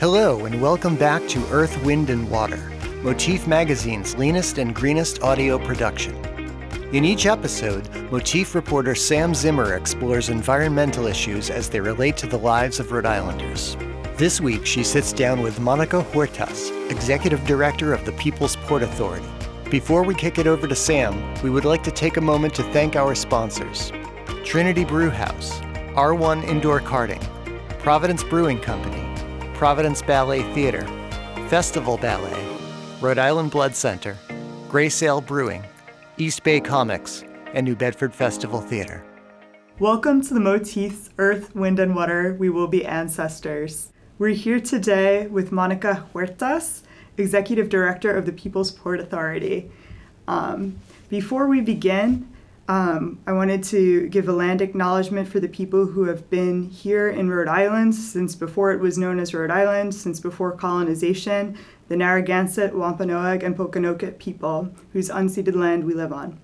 Hello, and welcome back to Earth, Wind, and Water, Motif Magazine's leanest and greenest audio production. In each episode, Motif reporter Sam Zimmer explores environmental issues as they relate to the lives of Rhode Islanders. This week, she sits down with Monica Huertas, Executive Director of the People's Port Authority. Before we kick it over to Sam, we would like to take a moment to thank our sponsors Trinity Brewhouse, R1 Indoor Karting, Providence Brewing Company, Providence Ballet Theater, Festival Ballet, Rhode Island Blood Center, Grey Sail Brewing, East Bay Comics, and New Bedford Festival Theater. Welcome to the Motifs Earth, Wind, and Water We Will Be Ancestors. We're here today with Monica Huertas, Executive Director of the People's Port Authority. Um, before we begin, um, I wanted to give a land acknowledgement for the people who have been here in Rhode Island since before it was known as Rhode Island, since before colonization, the Narragansett, Wampanoag, and Pokanoket people, whose unceded land we live on.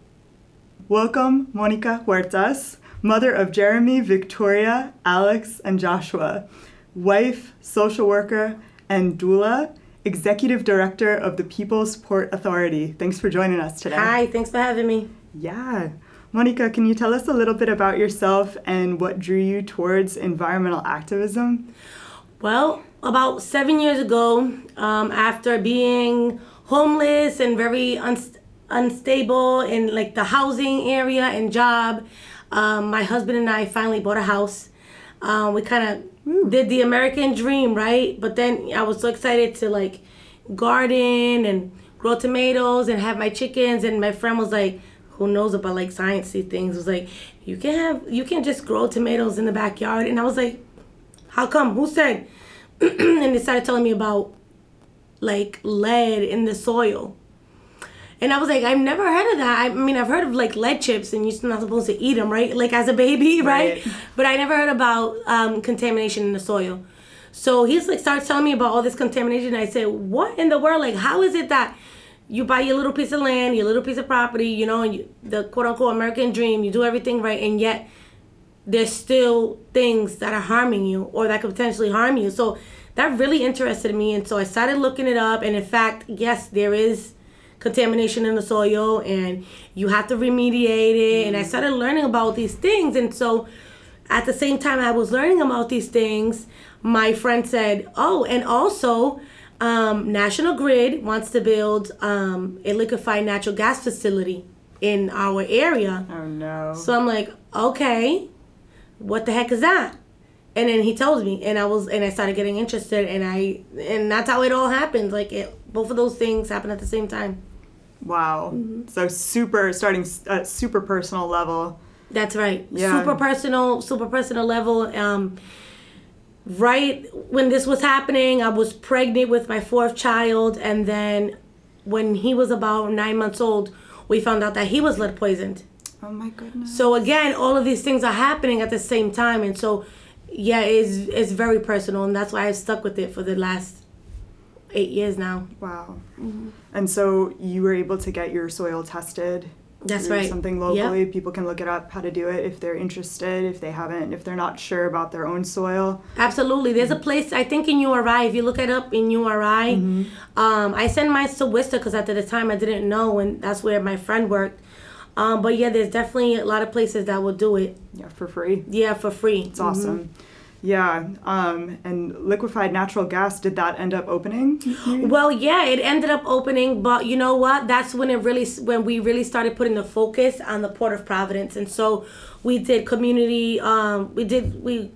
Welcome, Monica Huertas, mother of Jeremy, Victoria, Alex, and Joshua, wife, social worker, and doula, executive director of the People's Port Authority. Thanks for joining us today. Hi, thanks for having me. Yeah. Monica, can you tell us a little bit about yourself and what drew you towards environmental activism? Well, about seven years ago, um, after being homeless and very unst- unstable in like the housing area and job, um, my husband and I finally bought a house. Um, we kind of did the American dream, right? But then I was so excited to like garden and grow tomatoes and have my chickens. And my friend was like, who knows about like sciencey things, was like, you can have, you can just grow tomatoes in the backyard. And I was like, how come? Who said? and they started telling me about like lead in the soil. And I was like, I've never heard of that. I mean, I've heard of like lead chips, and you're not supposed to eat them, right? Like as a baby, right? Right. But I never heard about um, contamination in the soil. So he's like, starts telling me about all this contamination. And I said, what in the world? Like, how is it that you buy your little piece of land, your little piece of property, you know, and you, the quote unquote American dream, you do everything right, and yet there's still things that are harming you or that could potentially harm you. So that really interested me. And so I started looking it up. And in fact, yes, there is contamination in the soil and you have to remediate it. And I mm. started learning about these things. And so at the same time I was learning about these things, my friend said, Oh, and also, um, National Grid wants to build um, a liquefied natural gas facility in our area. Oh no. So I'm like, okay, what the heck is that? And then he told me, and I was, and I started getting interested, and I, and that's how it all happened. Like it, both of those things happened at the same time. Wow. Mm-hmm. So super starting at super personal level. That's right. Yeah. Super personal, super personal level. Um, right when this was happening, I was pregnant with my fourth child, and then when he was about nine months old, we found out that he was lead poisoned. Oh my goodness. So again, all of these things are happening at the same time, and so yeah, it's it's very personal, and that's why I've stuck with it for the last eight years now. Wow. Mm-hmm. And so you were able to get your soil tested. That's right. Something Yep. locally. People can look it up how to do it if they're interested, if they haven't, if they're not sure about their own soil. Absolutely. There's a place I think in URI. If you look it up in URI, um, I sent mine to Worcester because at the time I didn't know, and that's where my friend worked. Um, but yeah, there's definitely a lot of places that will do it. Yeah, for free. Yeah, for free. It's awesome. Yeah. Um, and liquefied natural gas, did that end up opening? Well, yeah, it ended up opening, but you know what? That's when it really, when we really started putting the focus on the Port of Providence, and so we did community, um, we did we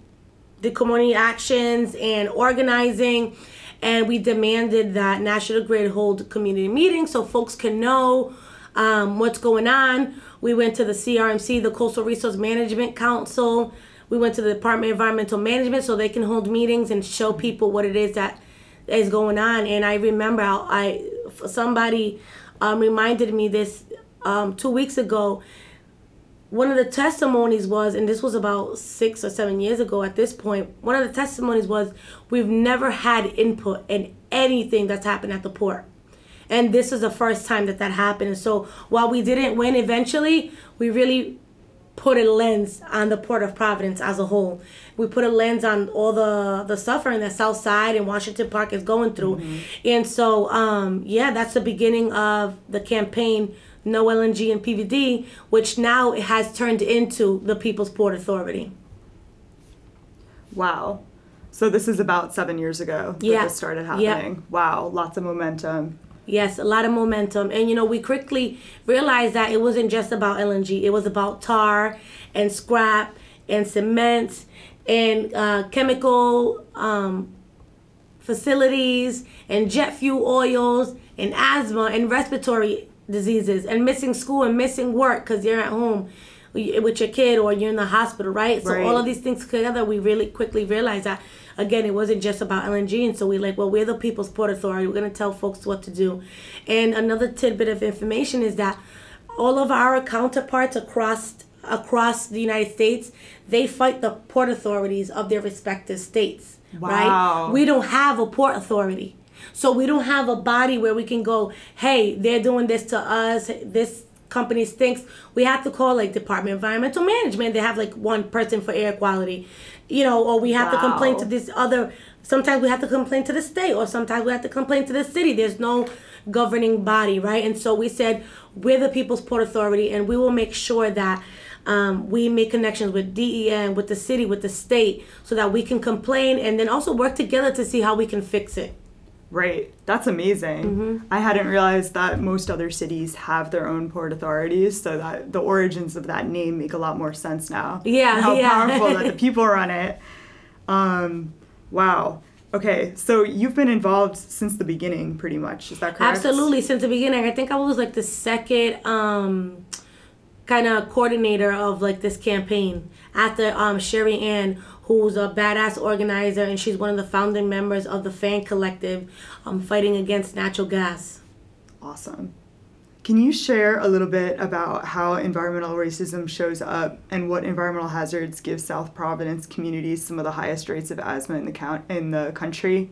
did community actions and organizing, and we demanded that National Grid hold community meetings so folks can know um, what's going on. We went to the CRMC, the Coastal Resource Management Council. We went to the Department of Environmental Management so they can hold meetings and show people what it is that is going on. And I remember I, I somebody um, reminded me this um, two weeks ago. One of the testimonies was, and this was about six or seven years ago at this point, one of the testimonies was we've never had input in anything that's happened at the port. And this is the first time that that happened. And so while we didn't win eventually, we really put a lens on the port of Providence as a whole. We put a lens on all the the suffering that South Side and Washington Park is going through, mm-hmm. and so um, yeah, that's the beginning of the campaign. No LNG and PVD, which now it has turned into the People's Port Authority. Wow. So this is about seven years ago that yeah. this started happening. Yeah. Wow, lots of momentum. Yes, a lot of momentum. And you know, we quickly realized that it wasn't just about LNG, it was about tar and scrap and cement and uh, chemical um, facilities and jet fuel oils and asthma and respiratory diseases and missing school and missing work because you're at home with your kid or you're in the hospital, right? So all of these things together, we really quickly realized that again, it wasn't just about LNG. And so we like, well, we're the People's Port Authority. We're going to tell folks what to do. And another tidbit of information is that all of our counterparts across across the United States, they fight the port authorities of their respective states. Wow. Right? We don't have a port authority. So we don't have a body where we can go, hey, they're doing this to us. This company stinks. We have to call like Department of Environmental Management. They have like one person for air quality you know, or we have wow. to complain to this other. Sometimes we have to complain to the state, or sometimes we have to complain to the city. There's no governing body, right? And so we said we're the People's Port Authority, and we will make sure that um, we make connections with DEM, with the city, with the state, so that we can complain and then also work together to see how we can fix it. Right. That's amazing. Mm-hmm. I hadn't realized that most other cities have their own port authorities, so that the origins of that name make a lot more sense now. Yeah. How yeah. powerful that the people run it. Um, wow. Okay, so you've been involved since the beginning, pretty much. Is that correct? Absolutely, since the beginning. I think I was like the second um, kind of coordinator of like this campaign after um, Sherry Ann who's a badass organizer, and she's one of the founding members of the Fang Collective um, fighting against natural gas. Awesome. Can you share a little bit about how environmental racism shows up and what environmental hazards give South Providence communities some of the highest rates of asthma in the count in the country?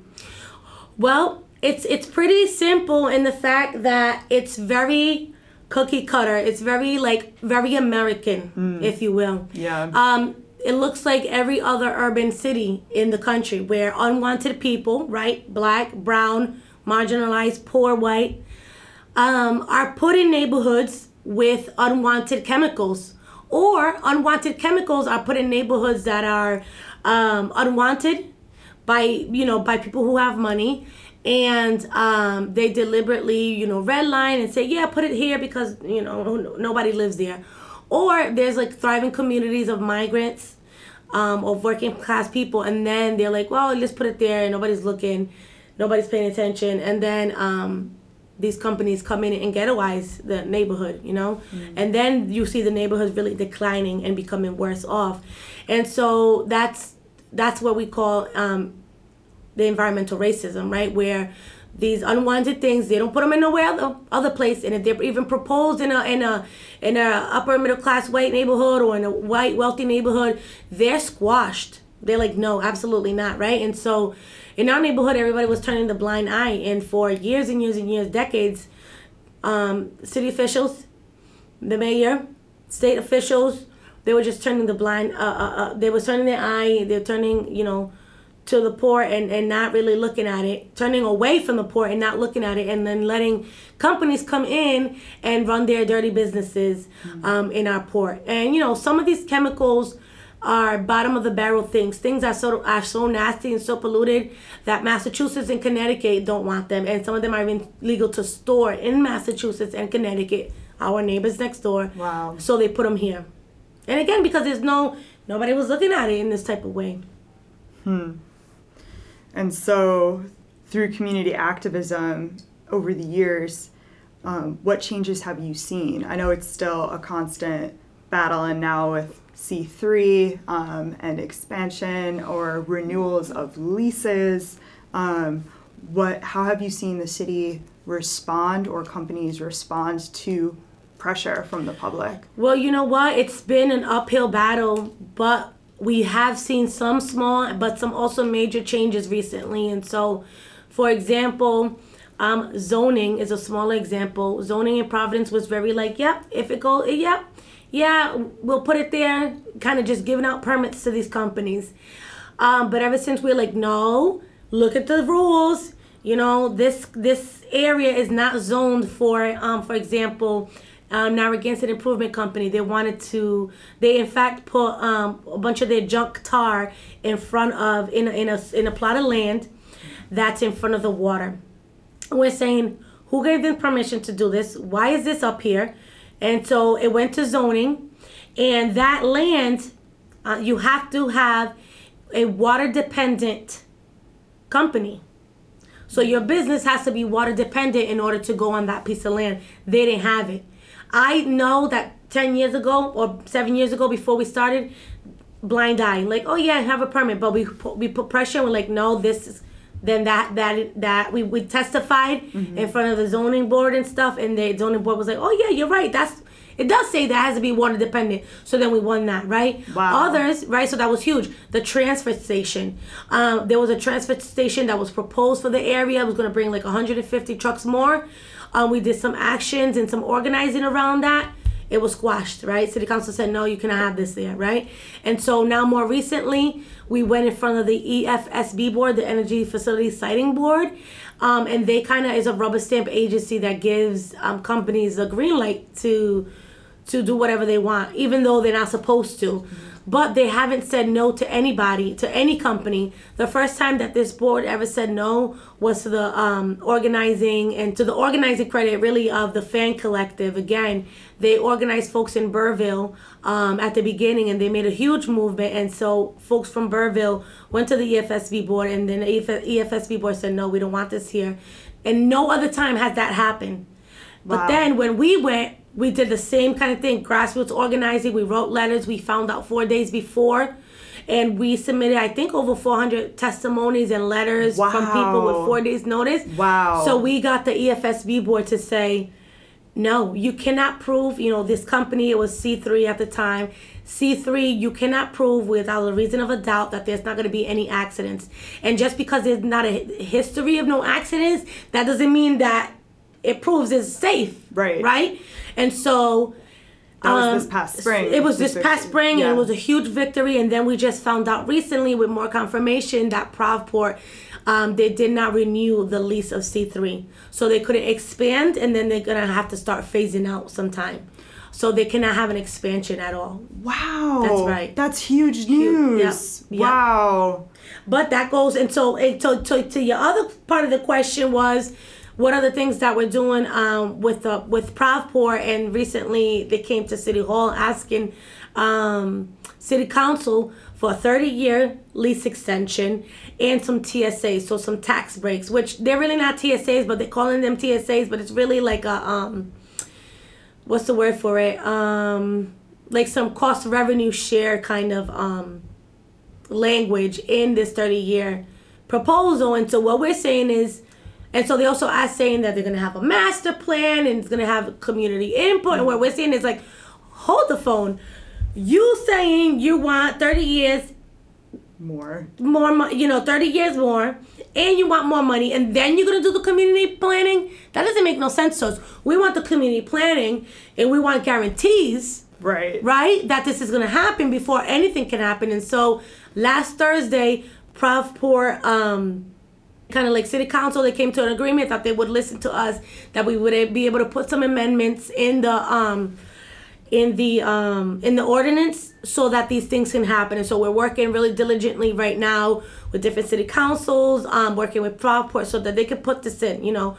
Well, it's it's pretty simple in the fact that it's very cookie cutter. It's very like very American, mm. if you will. Yeah. Um, it looks like every other urban city in the country where unwanted people, right, black, brown, marginalized, poor, white, um, are put in neighborhoods with unwanted chemicals, or unwanted chemicals are put in neighborhoods that are um, unwanted by you know by people who have money. And um, they deliberately you know redline and say yeah put it here because you know nobody lives there or there's like thriving communities of migrants um, of working class people, and then they're like, well, let's put it there, and nobody's looking, nobody's paying attention, and then um, these companies come in and ghettoize the neighborhood, you know, mm-hmm. and then you see the neighborhoods really declining and becoming worse off, and so that's that's what we call um, the environmental racism, right, where these unwanted things. They don't put them in nowhere other, other place. And if they're even proposed in a in a in a upper middle class white neighborhood or in a white wealthy neighborhood, they're squashed. They're like, no, absolutely not, right? And so, in our neighborhood, everybody was turning the blind eye, and for years and years and years, decades, um, city officials, the mayor, state officials, they were just turning the blind. Uh, uh, uh, they were turning their eye. They're turning, you know to the poor and, and not really looking at it, turning away from the poor and not looking at it, and then letting companies come in and run their dirty businesses mm-hmm. um, in our port. And you know, some of these chemicals are bottom of the barrel things. Things are so are so nasty and so polluted that Massachusetts and Connecticut don't want them, and some of them are even legal to store in Massachusetts and Connecticut, our neighbors next door. Wow. So they put them here, and again because there's no nobody was looking at it in this type of way. Hmm. And so, through community activism over the years, um, what changes have you seen? I know it's still a constant battle, and now with C3 um, and expansion or renewals of leases, um, what how have you seen the city respond or companies respond to pressure from the public? Well, you know what? It's been an uphill battle, but we have seen some small but some also major changes recently and so for example Um, zoning is a smaller example. Zoning in Providence was very like, yep, if it goes, yep, yeah, we'll put it there. Kind of just giving out permits to these companies. Um, but ever since we're like, no, look at the rules. You know, this this area is not zoned for, um, for example, um, Narragansett Improvement Company. They wanted to. They in fact put um, a bunch of their junk tar in front of in a, in a in a plot of land that's in front of the water. We're saying who gave them permission to do this? Why is this up here? And so it went to zoning, and that land uh, you have to have a water dependent company. So your business has to be water dependent in order to go on that piece of land. They didn't have it. I know that 10 years ago or 7 years ago before we started blind eye like oh yeah I have a permit but we put, we put pressure and we're like no this is then that that that we, we testified mm-hmm. in front of the zoning board and stuff and the zoning board was like oh yeah you're right that's it does say that has to be water dependent so then we won that right wow. others right so that was huge the transfer station um, there was a transfer station that was proposed for the area it was going to bring like 150 trucks more um, we did some actions and some organizing around that. It was squashed, right? City council said no, you cannot have this there, right? And so now, more recently, we went in front of the EFSB board, the Energy Facility Siting Board, um, and they kind of is a rubber stamp agency that gives um, companies a green light to to do whatever they want, even though they're not supposed to. But they haven't said no to anybody, to any company. The first time that this board ever said no was to the um, organizing and to the organizing credit, really, of the Fang collective. Again, they organized folks in Burrillville um, at the beginning and they made a huge movement. And so, folks from Burrillville went to the EFSB board, and then the EFSB board said, No, we don't want this here. And no other time has that happened. Wow. But then when we went, we did the same kind of thing. Grassroots organizing. We wrote letters. We found out four days before. And we submitted i think over 400 testimonies and letters wow. from people with four days notice. Wow. So we got the efsb board to say no you cannot prove you know this company it was c3 at the time. C3, you cannot prove without a reason of a doubt that there's not going to be any accidents. And just because there's not a history of no accidents, that doesn't mean that it proves it's safe. Right. Right? And so that was um, this past spring. It was this past spring, yeah. and it was a huge victory. And then we just found out recently, with more confirmation, that Provport um, they did not renew the lease of C3, so they couldn't expand, and then they're gonna have to start phasing out sometime. So they cannot have an expansion at all. Wow, that's right. That's huge news. Yep. Yep. Wow. But that goes, and so, and so to, to your other part of the question was what are the things that we're doing um, with the with Provport? And recently they came to City Hall asking um, City Council for a 30 year lease extension and some TSAs, so some tax breaks, which they're really not TSAs, but they're calling them TSAs, but it's really like a um, what's the word for it? Um, like some cost revenue share kind of um, language in this 30 year proposal. And so what we're saying is and so they also are saying that they're gonna have a master plan and it's gonna have community input. And what we're saying is like, hold the phone. You saying you want 30 years more, more, you know, 30 years more, and you want more money, and then you're gonna do the community planning. That doesn't make no sense to us. We want the community planning, and we want guarantees. Right. Right? That this is gonna happen before anything can happen. And so last Thursday, Provport um kind of like city council they came to an agreement that they would listen to us that we would be able to put some amendments in the um in the um in the ordinance so that these things can happen. And so we're working really diligently right now with different city councils um working with Provport so that they could put this in you know.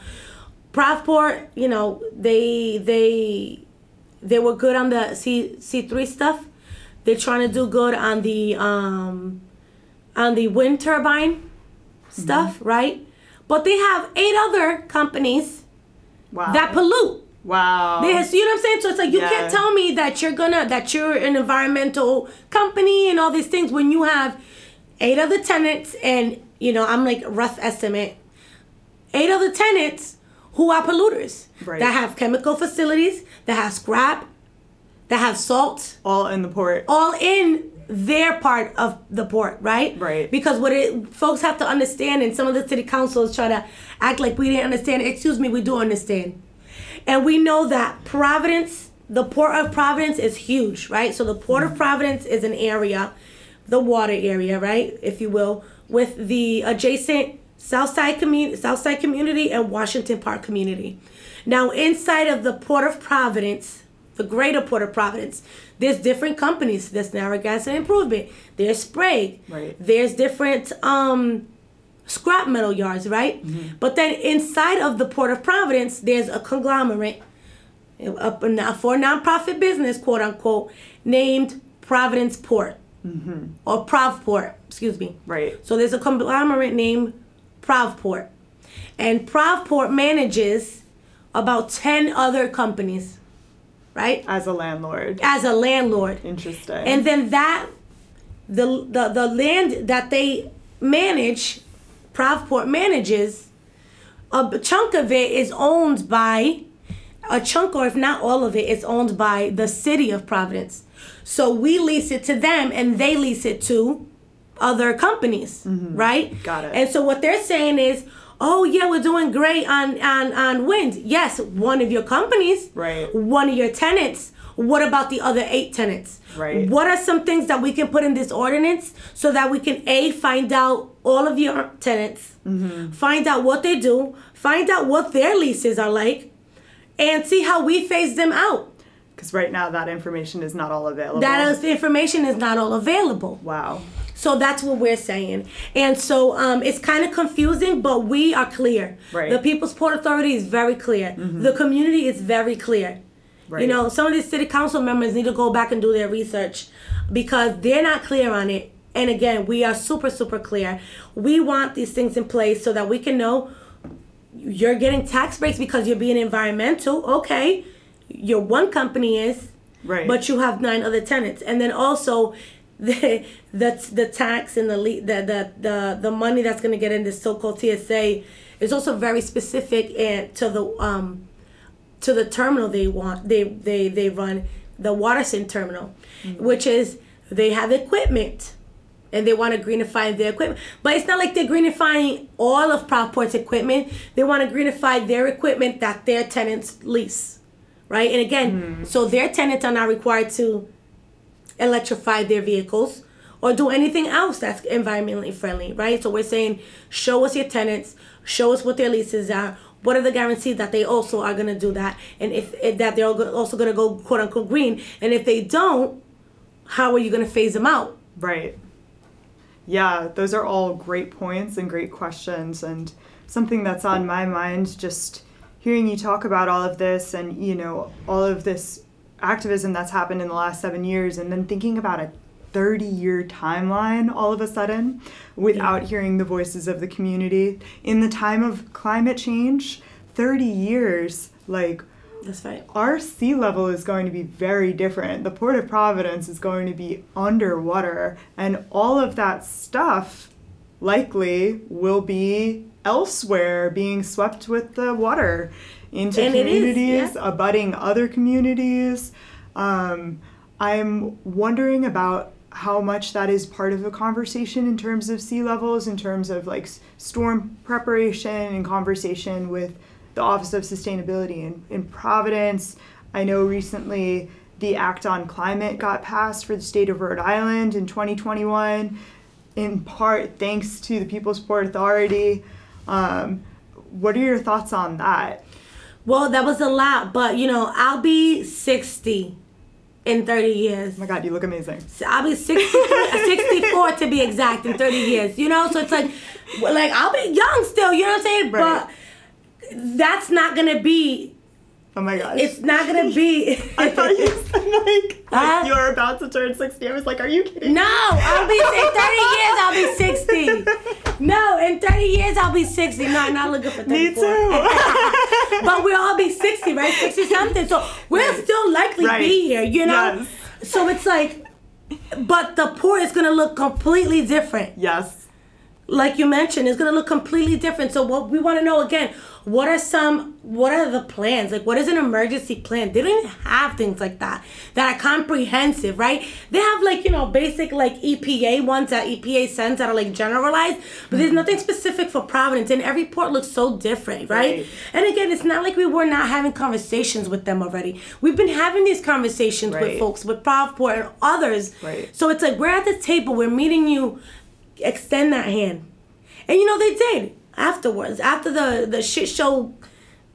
Provport you know they they they were good on the C C3 stuff. They're trying to do good on the um on the wind turbine stuff, mm-hmm. right? But they have eight other companies wow. that pollute. Wow. They, you know what I'm saying? So it's like you yeah. can't tell me that you're gonna that you're an environmental company and all these things when you have eight other tenants and you know I'm like rough estimate eight other tenants who are polluters right. that have chemical facilities that have scrap that have salt all in the port all in their part of the port, right? Right. Because what it folks have to understand, and some of the city councils try to act like we didn't understand. Excuse me, we do understand, and we know that Providence, the port of Providence, is huge, right? So the port of mm-hmm. Providence is an area, the water area, right, if you will, with the adjacent Southside community, Southside community, and Washington Park community. Now, inside of the port of Providence, the greater port of Providence, there's different companies. There's Narragansett Improvement. There's Sprague. Right. There's different um, scrap metal yards, right? But then inside of the port of Providence, there's a conglomerate, a, a for nonprofit business, quote unquote, named Providence Port or Provport. Excuse me. Right. So there's a conglomerate named Provport, and Provport manages about ten other companies, right? As a landlord. As a landlord. Interesting. And then that the the, the land that they manage, Provport manages, a chunk of it is owned by a chunk or if not all of it is owned by the city of Providence. So we lease it to them and they lease it to other companies, right? Mm-hmm. Got it. And so what they're saying is, "Oh yeah, we're doing great on on on wind." Yes, one of your companies, Right. One of your tenants. What about the other eight tenants? Right. What are some things that we can put in this ordinance so that we can a find out all of your tenants, Mm-hmm. find out what they do, find out what their leases are like, and see how we phase them out. Because right now that information is not all available. That is, information is not all available. Wow. So that's what we're saying. And so um, it's kind of confusing, but we are clear. Right. The People's Port Authority is very clear. The community is very clear. Right. You know, some of these city council members need to go back and do their research because they're not clear on it. And again, we are super, super clear. We want these things in place so that we can know you're getting tax breaks because you're being environmental. Okay. Your one company is, Right. but you have nine other tenants, and then also the the, the tax and the, the the the the money that's going to get in this so-called TSA is also very specific and to the um to the terminal they want they they they run the Waterson terminal, which is they have equipment and they want to greenify their equipment. But it's not like they're greenifying all of Provport's equipment. They want to greenify their equipment that their tenants lease, right? And again, so their tenants are not required to electrify their vehicles or do anything else that's environmentally friendly, right? So we're saying, show us your tenants, show us what their leases are. What are the guarantees that they also are going to do that, and if, if that they're also going to go quote unquote green, and if they don't, how are you going to phase them out? Right. Yeah, those are all great points and great questions, and something that's on my mind just hearing you talk about all of this and, you know, all of this activism that's happened in the last seven years, and then thinking about a 30 year timeline all of a sudden without hearing the voices of the community. In the time of climate change, 30 years, like, That's right. our sea level is going to be very different. The Port of Providence is going to be underwater, and all of that stuff likely will be elsewhere, being swept with the water into And it is, communities, yeah. abutting other communities. Um, I'm wondering about how much that is part of the conversation in terms of sea levels, in terms of like storm preparation and conversation with the Office of Sustainability in, in Providence. I know recently the Act on Climate got passed for the state of Rhode Island in 2021, in part thanks to the People's Port Authority. Um, what are your thoughts on that? Well, that was a lot, but you know, I'll be 60 in 30 years. Oh my God, you look amazing. So I'll be 60, 64 to be exact in 30 years. You know, so it's like, like I'll be young still. You know what I'm saying? Right. But that's not gonna be. Oh my gosh. It's not gonna be. I thought you said like? Like you were about to turn 60. I was like, are you kidding? No, I'll be in 30 years. I'll be 60. No, in 30 years I'll be 60. No, I'm not looking for 34. Me too. but we'll all be 60, right? 60 something. So we'll Right. still likely Right. be here, you know? Yes. So it's like, but the port is gonna look completely different. yes. Like you mentioned, it's gonna look completely different. So what we want to know again, what are some, what are the plans? Like, what is an emergency plan? They don't even have things like that that are comprehensive, right? They have like you know basic like EPA ones that EPA sends that are like generalized, but there's nothing specific for Providence, and every port looks so different, right? Right. And again, it's not like we were not having conversations with them already. We've been having these conversations with folks, with Provport and others. Right. So it's like we're at the table, we're meeting you, extend that hand. And you know they did afterwards, after the the shit show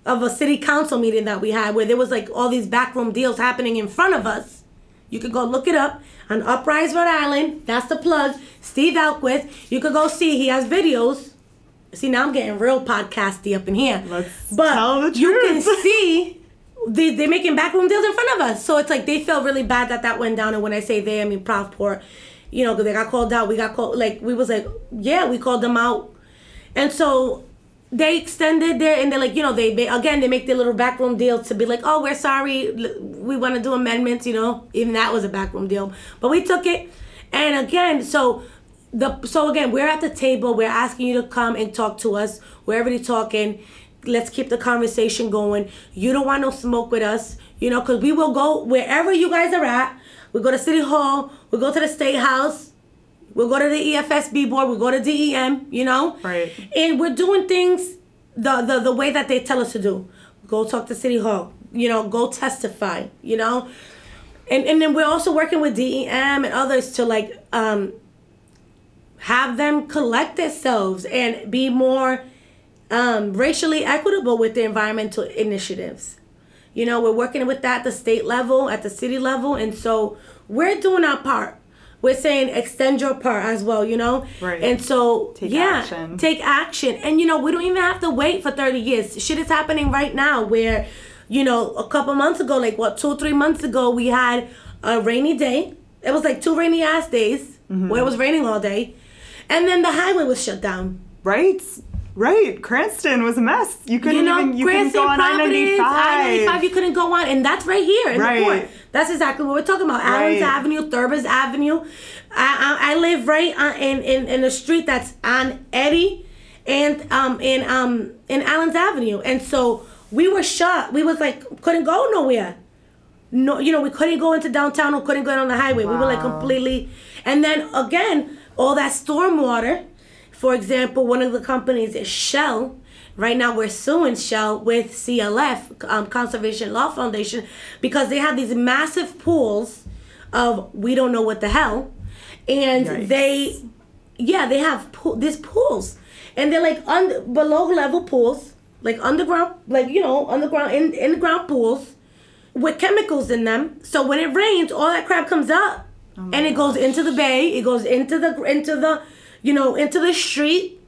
of a city council meeting that we had where there was like all these backroom deals happening in front of us. You could go look it up on Uprise Rhode Island. That's the plug. Steve Ahlquist. You could go see. He has videos. See now I'm getting real podcasty up in here. Let's but tell the you can see they, they're making backroom deals in front of us. So it's like they felt really bad that that went down. And when I say they, I mean Provport. You know, they got called out. We got called, like, we was like, yeah, we called them out. And so they extended their, and they're like, you know, they, they again, they make their little backroom deal to be like, oh, we're sorry. We want to do amendments, you know. Even that was a backroom deal. But we took it. And again, so the so again, we're at the table. We're asking you to come and talk to us. We're already talking. Let's keep the conversation going. You don't want no smoke with us, you know, because we will go wherever you guys are at. We go to City Hall. We go to the State House. We'll go to the EFSB board. We'll go to DEM. You know, Right. And we're doing things the the the way that they tell us to do. Go talk to City Hall. You know, go testify. You know, and and then we're also working with DEM and others to like um have them collect themselves and be more um, racially equitable with the environmental initiatives. You know, we're working with that at the state level, at the city level, and so we're doing our part. We're saying extend your part as well, you know? Right. And so, Take yeah, action. take action. And, you know, we don't even have to wait for 30 years. Shit is happening right now where, you know, a couple months ago, like what, two or three months ago, we had a rainy day. It was like two rainy ass days Mm-hmm. where it was raining all day. And then the highway was shut down. Right. Right. Cranston was a mess. You couldn't you know, even you Cranston, couldn't go on I Providence, I-95, you couldn't go on, and that's right here in Right. the port. That's exactly what we're talking about. Allen's Right. Avenue, Thurbers Avenue. I, I, I live right on, in, in in a street that's on Eddie, and um in um in Allen's Avenue, and so we were shut. We was like couldn't go nowhere. No, you know, we couldn't go into downtown or couldn't go on the highway. We were like completely, and then again, all that storm water. For example, one of the companies is Shell. Right now, we're suing Shell with CLF, um, Conservation Law Foundation, because they have these massive pools of we don't know what the hell, and Yikes. they, yeah, they have pool, these pools, and they're like under below level pools, like underground, like you know, underground in in the ground pools with chemicals in them. So when it rains, all that crap comes up, and it goes into the bay. It goes into the into the, you know, into the street,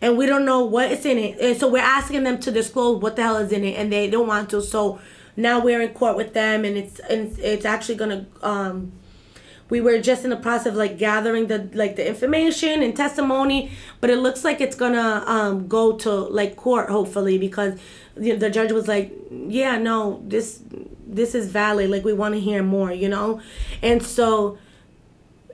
and we don't know what is in it. And so we're asking them to disclose what the hell is in it, and they don't want to. So now we're in court with them, and it's and it's actually gonna. um we were just in the process of like gathering the like the information and testimony but it looks like it's gonna um go to like court hopefully because you know, the judge was like yeah no this this is valid like we want to hear more you know and so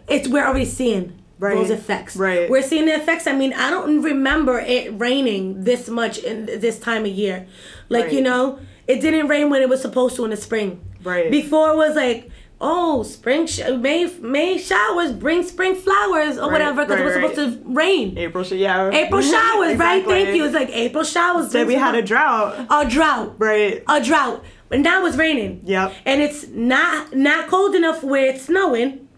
it's we're already seeing Right. those effects Right. we're seeing the effects i mean i don't remember it raining this much in this time of year like you know it didn't rain when it was supposed to in the spring Right. before it was like oh spring sh- may may showers bring spring flowers or Right, whatever because right, it was right. supposed to rain April sh- yeah. april showers right thank you it's like april showers Instead we had a drought. a drought Right. a drought but now it's raining Yep. and it's not not cold enough where it's snowing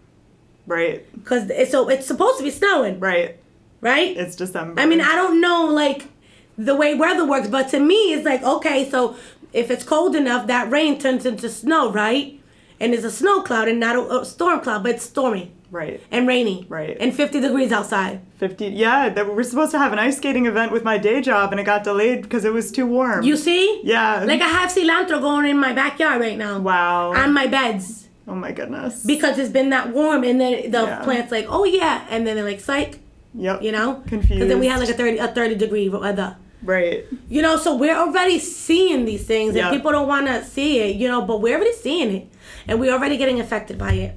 Right. because it's, so it's supposed to be snowing Right. right It's December. I mean, I don't know like the way weather works, but to me, it's like okay, so if it's cold enough, that rain turns into snow, right? And it's a snow cloud and not a, a storm cloud, but it's stormy Right. and rainy, Right. And 50 degrees outside. 50 yeah that we were supposed to have an ice skating event with my day job and it got delayed because it was too warm You see? Yeah. Like I have cilantro going in my backyard right now. wow On my beds oh my goodness because it's been that warm, and then the Yeah. plants like, oh yeah, and then they're like, psych, yep you know? confused Because then we had like a 30 a 30 degree weather. right You know, so we're already seeing these things, and Yeah. people don't want to see it, you know, but we're already seeing it, and we're already getting affected by it.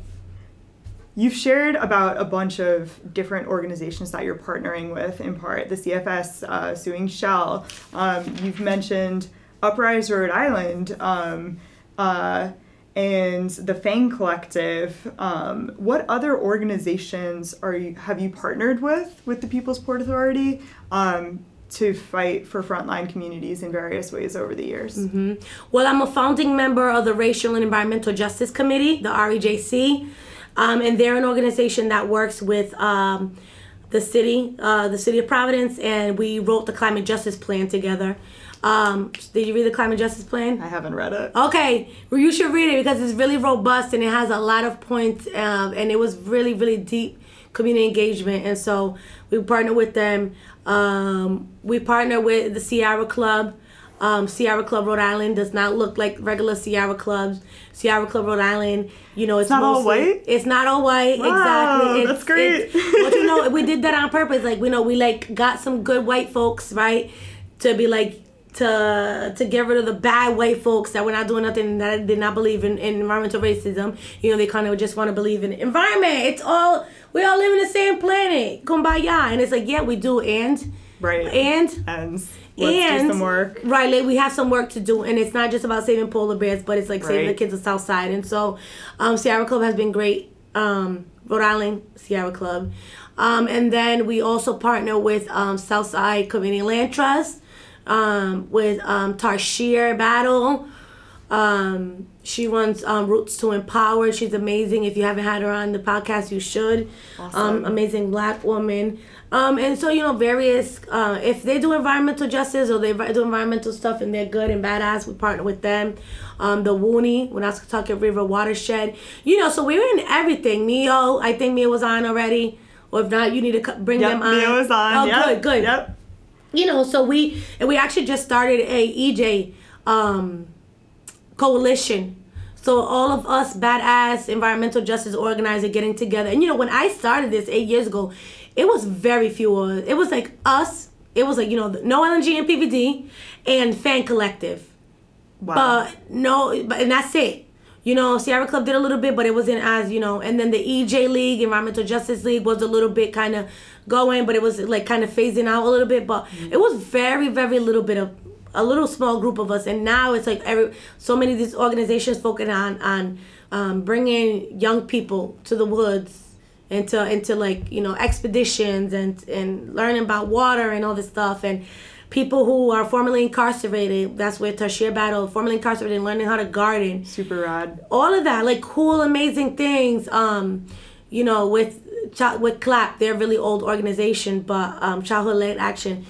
You've shared about a bunch of different organizations that you're partnering with, in part the CFS uh, suing Shell. Um, you've mentioned Uprise Rhode Island um, uh, and the Fang Collective. Um, what other organizations are you have you partnered with with the People's Port Authority? Um, to fight for frontline communities in various ways over the years. Mm-hmm. Well, I'm a founding member of the Racial and Environmental Justice Committee, the REJC. Um, and they're an organization that works with um, the city, uh, the city of Providence, and we wrote the climate justice plan together. Um, did you read the climate justice plan? I haven't read it. Okay, well, you should read it because it's really robust and it has a lot of points, um, and it was really, really deep community engagement. And so we partner with them. Um, we partner with the Sierra Club. Um, Sierra Club Rhode Island does not look like regular Sierra clubs. Sierra Club Rhode Island, you know, it's, it's not mostly, all white. It's not all white, wow, exactly. It's, that's great. But you know, we did that on purpose. Like, we know, we like got some good white folks, right, to be like to to get rid of the bad white folks that were not doing nothing that did not believe in, in environmental racism. You know, they kind of just want to believe in environment. It's all we all live in the same planet. Kumbaya, and it's like, yeah, we do, and? Right, and? And let's and do some work. right like we have some work to do. And it's not just about saving polar bears but it's like saving the kids of south side and so um, sierra club has been great um, rhode island sierra club. Um, and then we also partner with um, southside community land trust um, with um, Tarshire battle um, she runs um, Roots to Empower. She's amazing. If you haven't had her on the podcast, you should. Um, amazing black woman. Um, and so, you know, various, uh, if they do environmental justice or they do environmental stuff and they're good and badass, we partner with them. Um, the Wooney, Woonasquatucket River Watershed. You know, so we're in everything. Mio, I think Mio was on already. Or if not, you need to bring Yep, them on. Mia was on. Oh, yep. good, good Yep. You know so we and we actually just started a ej um coalition so all of us badass environmental justice organizers getting together and you know when i started this eight years ago it was very few it was like us it was like you know no lng and pvd and Fang collective Wow. but no, but and that's it. You know, Sierra Club did a little bit, but it wasn't as you know. And then the EJ League, Environmental Justice League, was a little bit kind of going, but it was like kind of phasing out a little bit. But Mm-hmm. it was very, very little bit of a little small group of us, and now it's like every so many of these organizations focus on on um, bringing young people to the woods into into like you know expeditions and and learning about water and all this stuff and people who are formerly incarcerated that's where Tarshire battle formerly incarcerated and learning how to garden Super rad. all of that like cool amazing things um you know with with clap they're a really old organization but um childhood led action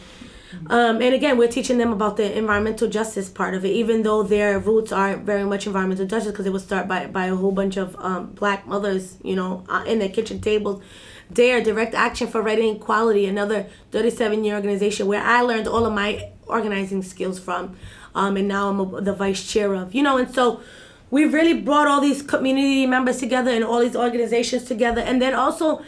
um, and again, we're teaching them about the environmental justice part of it, even though their roots aren't very much environmental justice because it was started by, by a whole bunch of um, black mothers, you know, uh, in their kitchen tables. Dare Direct Action for Right Equality, another 37 year organization where I learned all of my organizing skills from, um, and now I'm a, the vice chair of, you know, and so we've really brought all these community members together and all these organizations together, and then also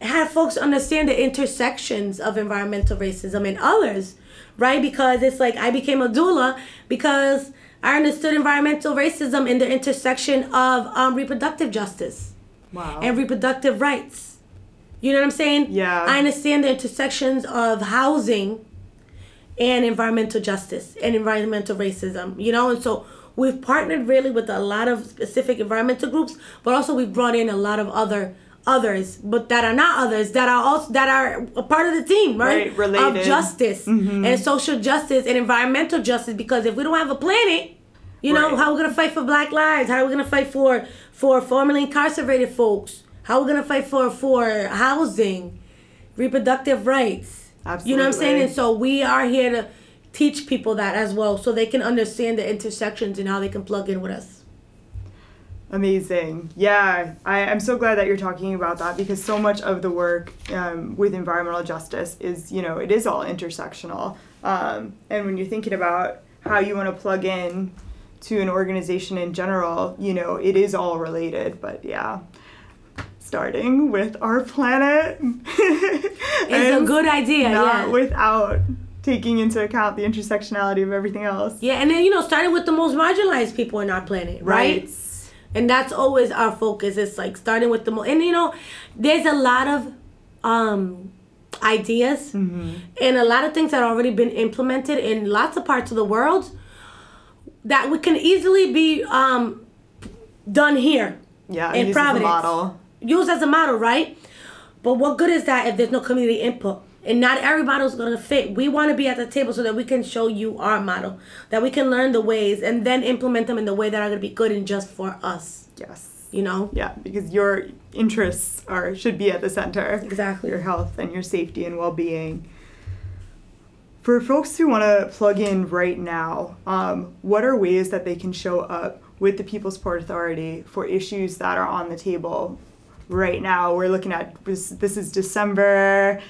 have folks understand the intersections of environmental racism and others, right? Because it's like I became a doula because I understood environmental racism in the intersection of um, reproductive justice Wow. and reproductive rights. You know what I'm saying? Yeah. I understand the intersections of housing and environmental justice and environmental racism, you know? And so we've partnered really with a lot of specific environmental groups, but also we've brought in a lot of other others, but that are not others, that are also that are a part of the team, right? Right, related. Mm-hmm. Of justice and social justice and environmental justice because if we don't have a planet, you know, Right. how are we gonna fight for black lives? How are we gonna fight for for formerly incarcerated folks? How are we gonna fight for for housing, reproductive rights? Absolutely. You know what I'm saying? And so we are here to teach people that as well, so they can understand the intersections and how they can plug in with us. Amazing. Yeah, I, I'm so glad that you're talking about that because so much of the work um, with environmental justice is, you know, it is all intersectional. Um, and when you're thinking about how you want to plug in to an organization in general, you know, it is all related. But yeah, starting with our planet. It's a good idea, Not yeah. without taking into account the intersectionality of everything else. Yeah, and then you know, starting with the most marginalized people in our planet, right? and that's always our focus. It's like starting with the mo- and you know, there's a lot of um ideas and a lot of things that already been implemented in lots of parts of the world that we can easily be um done here Yeah, in use as a Providence. model. Used as a model, right? But what good is that if there's no community input? And not every model is gonna fit. We want to be at the table so that we can show you our model, that we can learn the ways and then implement them in the way that are gonna be good and just for us. Yes. You know? Yeah, because your interests are should be at the center. Exactly. Your health and your safety and well-being. For folks who want to plug in right now, um, what are ways that they can show up with the People's Port Authority for issues that are on the table right now? We're looking at this, this is December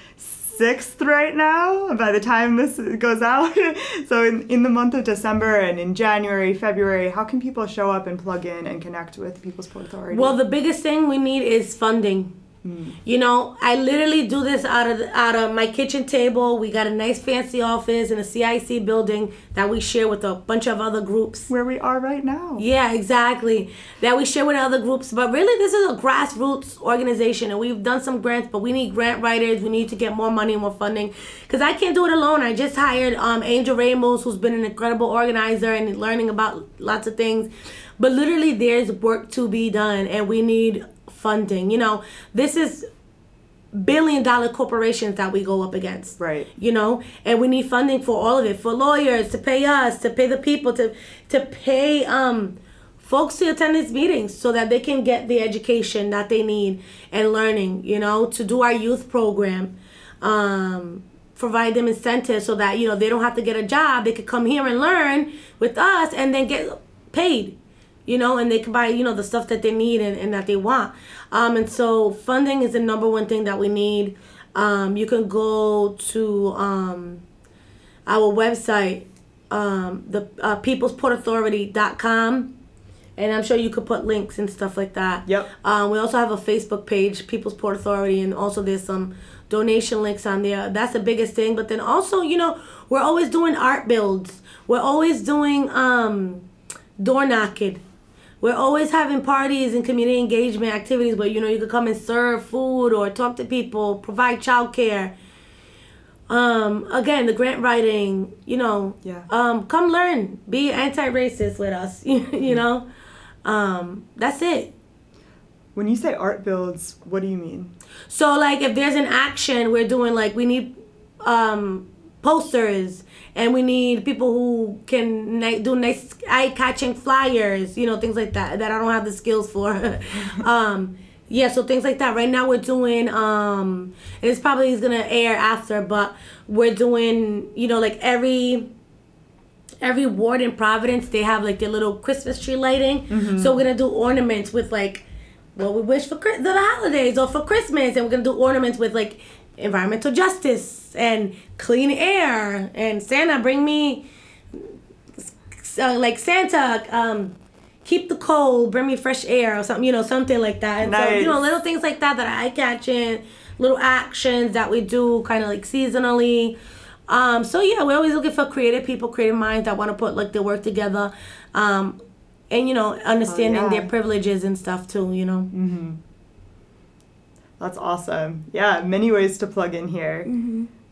6th right now by the time this goes out. so, in, in the month of December and in January, February, how can people show up and plug in and connect with People's Port Authority? Well, the biggest thing we need is funding. You know, I literally do this out of out of my kitchen table. We got a nice fancy office in a CIC building that we share with a bunch of other groups. where we are right now. Yeah, exactly. That we share with other groups. But really, this is a grassroots organization, and we've done some grants, but we need grant writers. We need to get more money and more funding because I can't do it alone. I just hired um, Angel Ramos, who's been an incredible organizer and learning about lots of things. But literally, there's work to be done, and we need funding. You know, this is billion dollar corporations that we go up against Right. you know and we need funding for all of it for lawyers to pay us to pay the people to to pay um folks to attend these meetings so that they can get the education that they need and learning you know to do our youth program um provide them incentives so that you know they don't have to get a job they could come here and learn with us and then get paid you know, and they can buy, you know, the stuff that they need and, and that they want. Um, and so funding is the number one thing that we need. Um, you can go to um, our website, um, the uh, peoplesportauthority.com, and I'm sure you could put links and stuff like that. Yep. Um, we also have a Facebook page, People's Port Authority, and also there's some donation links on there. That's the biggest thing. But then also, you know, we're always doing art builds. We're always doing um, door knocking. We're always having parties and community engagement activities where you know you could come and serve food or talk to people, provide childcare. Um, again, the grant writing, you know, Yeah. um, come learn, be anti-racist with us, you know. Um, that's it. When you say art builds, what do you mean? So like if there's an action we're doing like we need um posters and we need people who can ni- do nice eye-catching flyers, you know, things like that that I don't have the skills for. um yeah, so things like that. Right now we're doing um and it's probably is going to air after, but we're doing, you know, like every every ward in Providence, they have like their little Christmas tree lighting. So we're gonna do ornaments with like what we wish for the holidays or for Christmas, and we're gonna do ornaments with like environmental justice and clean air and Santa bring me uh, like Santa um keep the cold bring me fresh air or something you know something like that. And so you know little things like that that are eye catching little actions that we do kind of like seasonally. Um so yeah we're always looking for creative people creative minds that want to put like their work together um and you know understanding yeah. their privileges and stuff too you know That's awesome. Yeah, many ways to plug in here.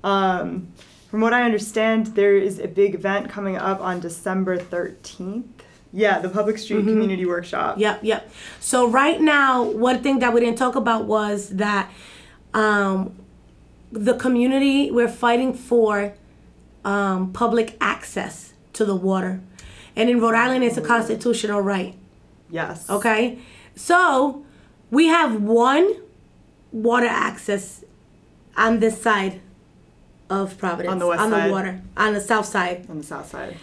Um, from what I understand, there is a big event coming up on December 13th. Yeah, the Public Street Community Workshop. Yep, yep. So right now, one thing that we didn't talk about was that um, the community we're fighting for um, public access to the water, and in Rhode Island, it's a constitutional right. Yes. Okay, so we have one water access on this side of Providence On the west on side. the water on the south side On the south side.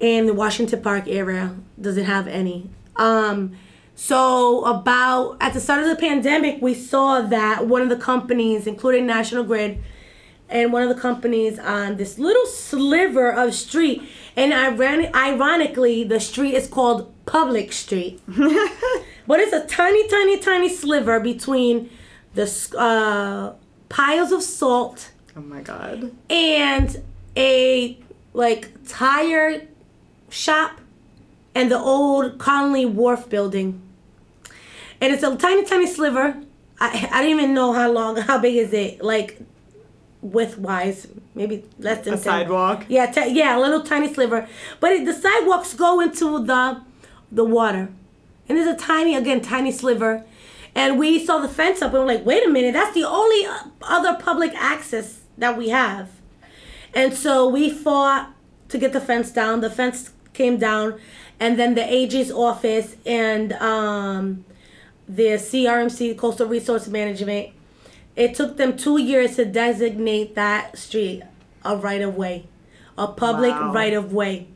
in the Washington Park area doesn't have any. Um, so about at the start of the pandemic, we saw that one of the companies, including National Grid, and one of the companies on this little sliver of street, and iron- ironically, the street is called Public Street, but it's a tiny, tiny, tiny sliver between the uh, piles of salt Oh my god. and a like tire shop and the old Conley Wharf building. and it's a tiny, tiny sliver. I I don't even know how long, how big is it? Like width wise, maybe less than A 10. sidewalk. Yeah, t- yeah, a little tiny sliver. But it, the sidewalks go into the the water, and there's a tiny, again, tiny sliver. And we saw the fence up, and we're like, wait a minute, that's the only uh, other public access that we have. And so we fought to get the fence down. The fence came down, and then the AG's office and um, the CRMC, Coastal Resource Management, it took them two years to designate that street a right of way, a public Wow. right of way.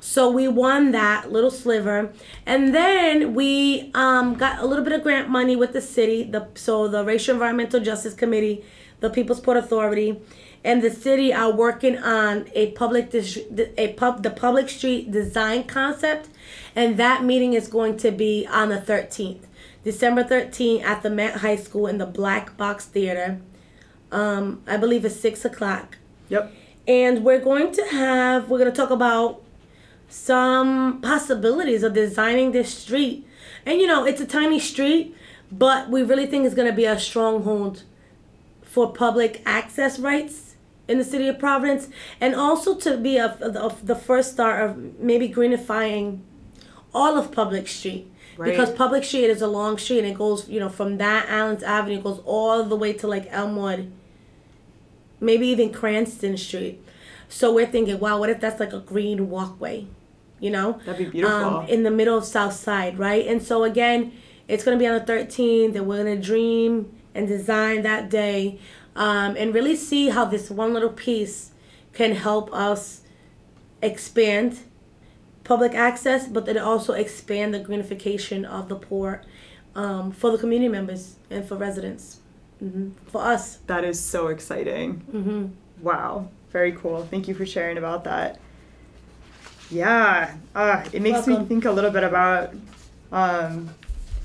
So we won that little sliver, and then we um, got a little bit of grant money with the city. The so the Racial Environmental Justice Committee, the People's Port Authority, and the city are working on a public dis- a pub the public street design concept, and that meeting is going to be on the thirteenth, December thirteenth, at the Met High School in the Black Box Theater. Um, I believe it's six o'clock Yep. and we're going to have we're going to talk about some possibilities of designing this street. And you know it's a tiny street but we really think it's going to be a stronghold for public access rights in the city of providence and also to be a, of the first start of maybe greenifying all of public street. Because public street is a long street and it goes you know from that allen's avenue goes all the way to like elmwood maybe even Cranston Street. So we're thinking, wow, what if that's like a green walkway, you know? That'd be beautiful. Um, in the middle of South Side, right? And so again, it's gonna be on the 13th, and we're gonna dream and design that day, um, and really see how this one little piece can help us expand public access, but then also expand the greenification of the port um, for the community members and for residents, hmm for us. That is so exciting. hmm Wow. Very cool. Thank you for sharing about that. Yeah. Uh, it makes me think a little bit about um,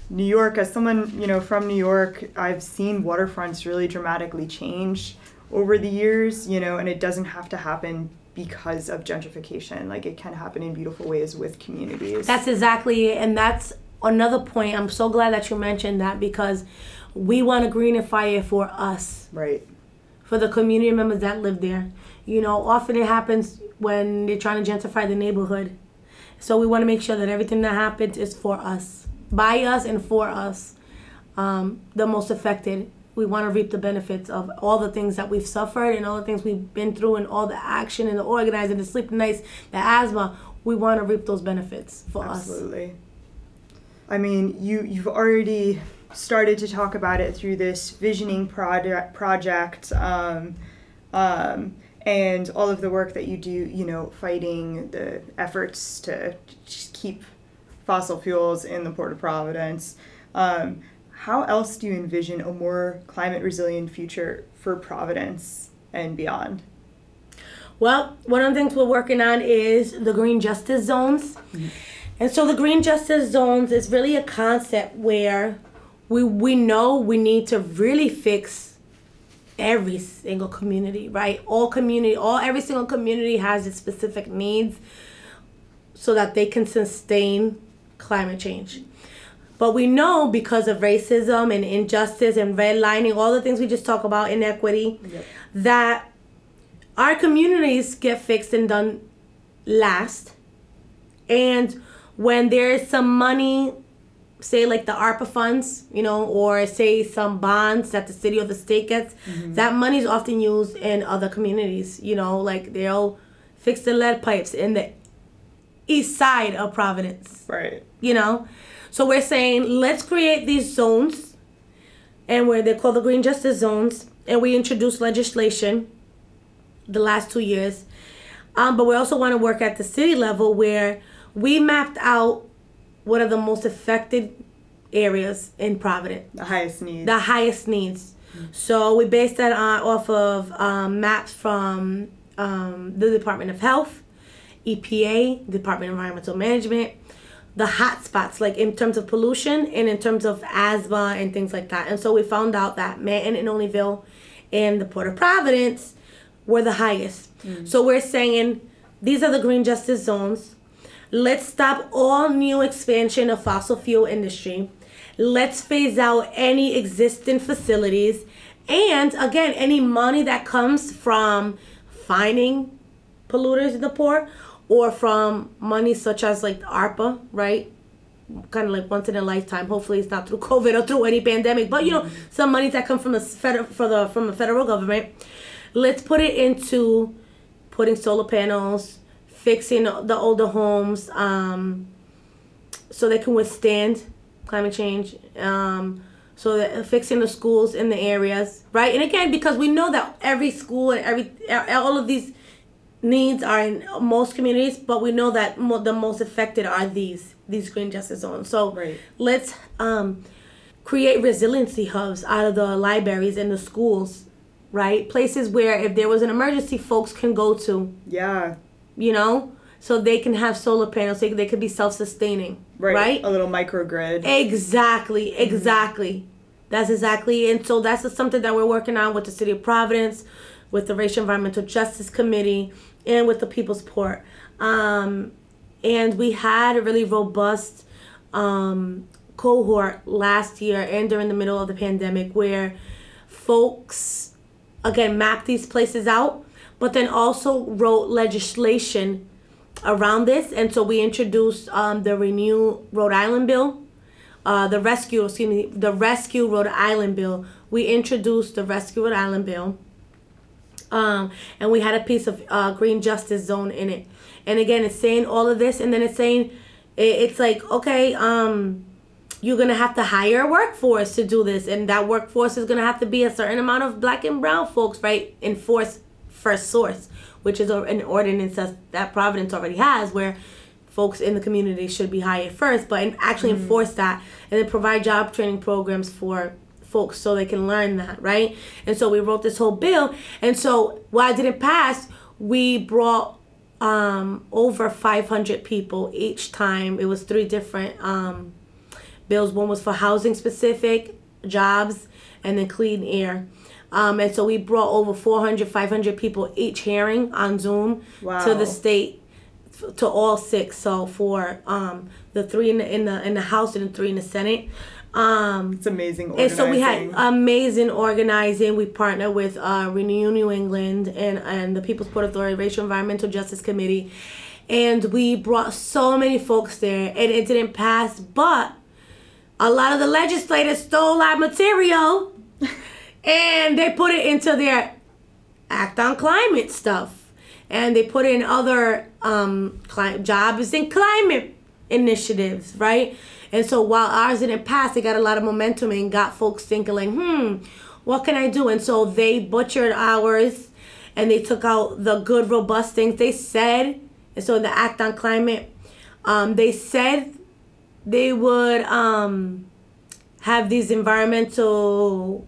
New York. As someone, you know, from New York, I've seen waterfronts really dramatically change over the years, you know, and it doesn't have to happen because of gentrification. Like it can happen in beautiful ways with communities. That's exactly it. And that's another point. I'm so glad that you mentioned that because we want to greenify it for us, right. for the community members that live there. You know, often it happens when they're trying to gentrify the neighborhood. So we want to make sure that everything that happens is for us, by us, and for us, um, the most affected. We want to reap the benefits of all the things that we've suffered and all the things we've been through and all the action and the organizing, the sleep nights, the asthma. We want to reap those benefits for us. Absolutely. I mean, you you've already started to talk about it through this visioning project project, um, um, and all of the work that you do. You know, fighting the efforts to just keep fossil fuels in the Port of Providence. Um, how else do you envision a more climate resilient future for Providence and beyond? Well, one of the things we're working on is the green justice zones. And so the green justice zones is really a concept where we we know we need to really fix every single community, right? All community, all every single community has its specific needs so that they can sustain climate change. But we know because of racism and injustice and redlining, all the things we just talk about, inequity, that our communities get fixed and done last. And when there is some money, say like the ARPA funds, you know, or say some bonds that the city or the state gets, that money is often used in other communities. You know, like they'll fix the lead pipes in the east side of Providence Right. you know so we're saying let's create these zones and where they're called the green justice zones and we introduced legislation the last two years um, but we also want to work at the city level where we mapped out what are the most affected areas in providence The highest needs. the highest needs. So we based that on off of um, maps from um, the Department of Health, EPA, Department of Environmental Management, the hot spots like in terms of pollution and in terms of asthma and things like that. And so we found out that Manton and Olneyville and the Port of Providence were the highest. So we're saying these are the green justice zones. Let's stop all new expansion of fossil fuel industry. Let's phase out any existing facilities. And again, any money that comes from finding polluters in the port or from money such as like ARPA, right? Kind of like once in a lifetime. Hopefully, it's not through COVID or through any pandemic, but you know, mm-hmm. some money that come from the federal for the from the federal government. Let's put it into putting solar panels, fixing the older homes, um, so they can withstand climate change. Um, so that fixing the schools in the areas, right? And again, because we know that every school and every all of these needs are in most communities, but we know that mo- the most affected are these these green justice zones. So Right. let's um, create resiliency hubs out of the libraries and the schools, right? Places where if there was an emergency, folks can go to, Yeah. You know, so they can have solar panels. They they could be self sustaining, Right. right? A little microgrid. Exactly, exactly. That's exactly, and so that's something that we're working on with the City of Providence, with the Racial Environmental Justice Committee, and with the People's Port. Um, and we had a really robust um, cohort last year and during the middle of the pandemic where folks, again, mapped these places out, but then also wrote legislation around this. And so we introduced um, the Renew Rhode Island bill, uh, the Rescue, excuse me, the Rescue Rhode Island bill. We introduced the Rescue Rhode Island bill. Um, and we had a piece of uh, green justice zone in it. And again, it's saying all of this, and then it's saying, it, it's like, okay, um, you're gonna have to hire a workforce to do this, and that workforce is gonna have to be a certain amount of black and brown folks, right? Enforce first source, which is an ordinance that, that Providence already has, where folks in the community should be hired first, but and actually enforce that, and then provide job training programs for folks so they can learn that, right? And so we wrote this whole bill, and so while it didn't pass, we brought um, over 500 people each time. It was three different um, bills. One was for housing specific, jobs, and then clean air. Um, and so we brought over 400, 500 people each hearing on Zoom to the state, to all six. So for um, the three in the, in the in the House and the three in the Senate. Um, It's amazing and so we had amazing organizing. We partnered with uh, Renew New England and, and the People's Port Authority Racial Environmental Justice Committee. And we brought so many folks there and it didn't pass, but a lot of the legislators stole our material and they put it into their act on climate stuff. And they put in other um jobs and climate initiatives right? And so while ours didn't pass it got a lot of momentum and got folks thinking like hmm what can i do? And so they butchered ours and they took out the good robust things they said. And so the act on climate um, they said they would um, have these environmental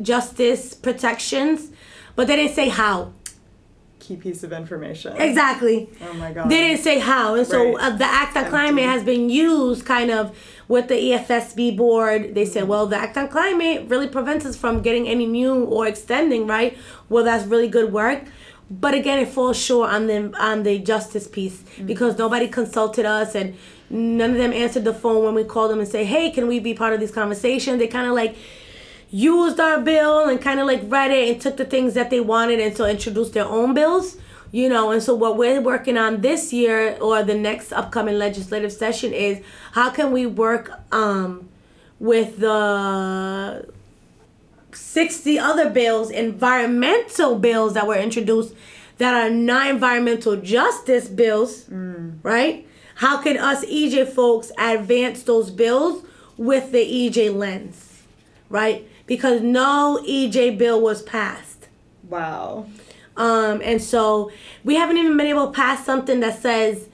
justice protections, but they didn't say how. Key piece of information. Exactly. Oh my god. They didn't say how. And so Right. uh, the Act on Climate has been used kind of with the EFSB board. They said, well, the Act on Climate really prevents us from getting any new or extending, right? Well, that's really good work. But again, it falls short on the on the justice piece because nobody consulted us and none of them answered the phone when we called them and say, "Hey, can we be part of these conversations?" They kind of like used our bill and kind of like read it and took the things that they wanted and so introduced their own bills you know and so what we're working on this year or the next upcoming legislative session is how can we work um with the 60 other bills environmental bills that were introduced that are not environmental justice bills right how can us ej folks advance those bills with the ej lens right? Because no EJ bill was passed. Wow. Um, and so we haven't even been able to pass something that says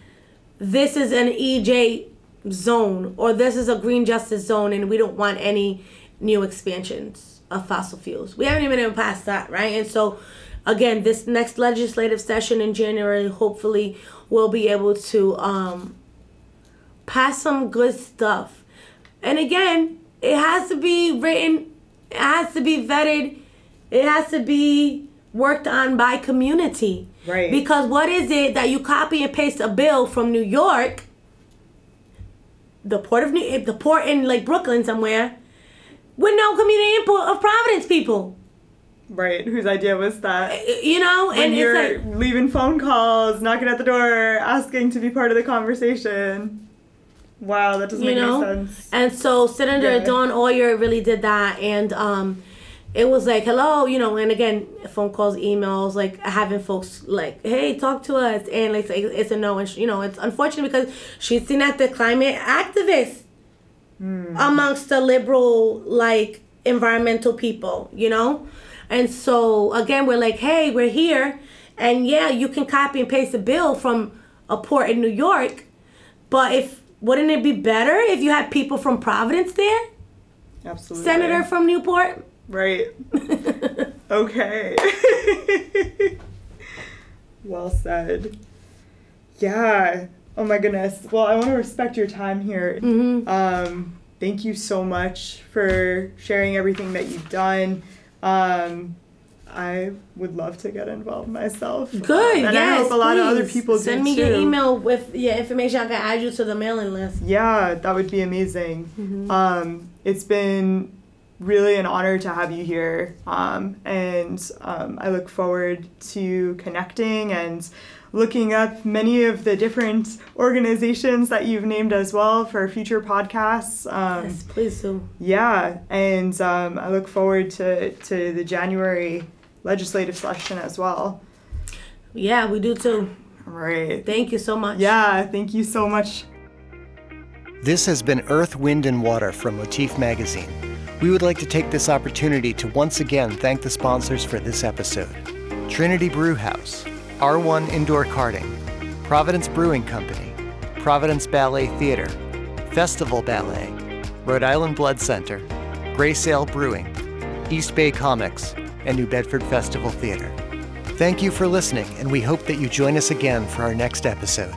this is an EJ zone or this is a green justice zone and we don't want any new expansions of fossil fuels. We haven't even been able to pass that, right? And so again, this next legislative session in January, hopefully we'll be able to um, pass some good stuff. And again, it has to be written, it has to be vetted, it has to be worked on by community. Right. Because what is it that you copy and paste a bill from New York the port of New, eh, the port in like Brooklyn somewhere, with no community input of Providence people. Right. Whose idea was that? Eh, eh, you know, When and you're like leaving phone calls, knocking at the door, asking to be part of the conversation. Wow, that doesn't you make know, any sense. and so Senator Yeah. Dawn Euer really did that, and um, it was like hello, you know, and again, phone calls, emails, like having folks like, hey, talk to us, and like it's it's a no, and you know, it's unfortunate because she's seen as the climate activists amongst the liberal like environmental people, you know, and so again, we're like, hey, we're here, and yeah, you can copy and paste a bill from a port in New York, but if wouldn't it be better if you had people from Providence there, Absolutely. senator from Newport? Right. Okay. well said. Yeah. Oh my goodness. Well, I want to respect your time here. Mm-hmm. Um, thank you so much for sharing everything that you've done. Um, I would love to get involved myself. Good. Um, and yes, I hope a lot of other please. people Send me too. your email with your information. I can add you to the mailing list. Yeah, that would be amazing. Um, it's been really an honor to have you here, um, and um, I look forward to connecting and looking up many of the different organizations that you've named as well for future podcasts. Um, Yes, please do. Yeah, and um, I look forward to, to the January legislative session as well. Yeah, we do too. Right. Thank you so much. Yeah, thank you so much. This has been Earth, Wind, and Water from Motif Magazine. We would like to take this opportunity to once again thank the sponsors for this episode Trinity Brewhouse, R1 Indoor Karting, Providence Brewing Company, Providence Ballet Theater, Festival Ballet, Rhode Island Blood Center, Grey Sail Brewing, East Bay Comics, and New Bedford Festival Theater. Thank you for listening, and we hope that you join us again for our next episode.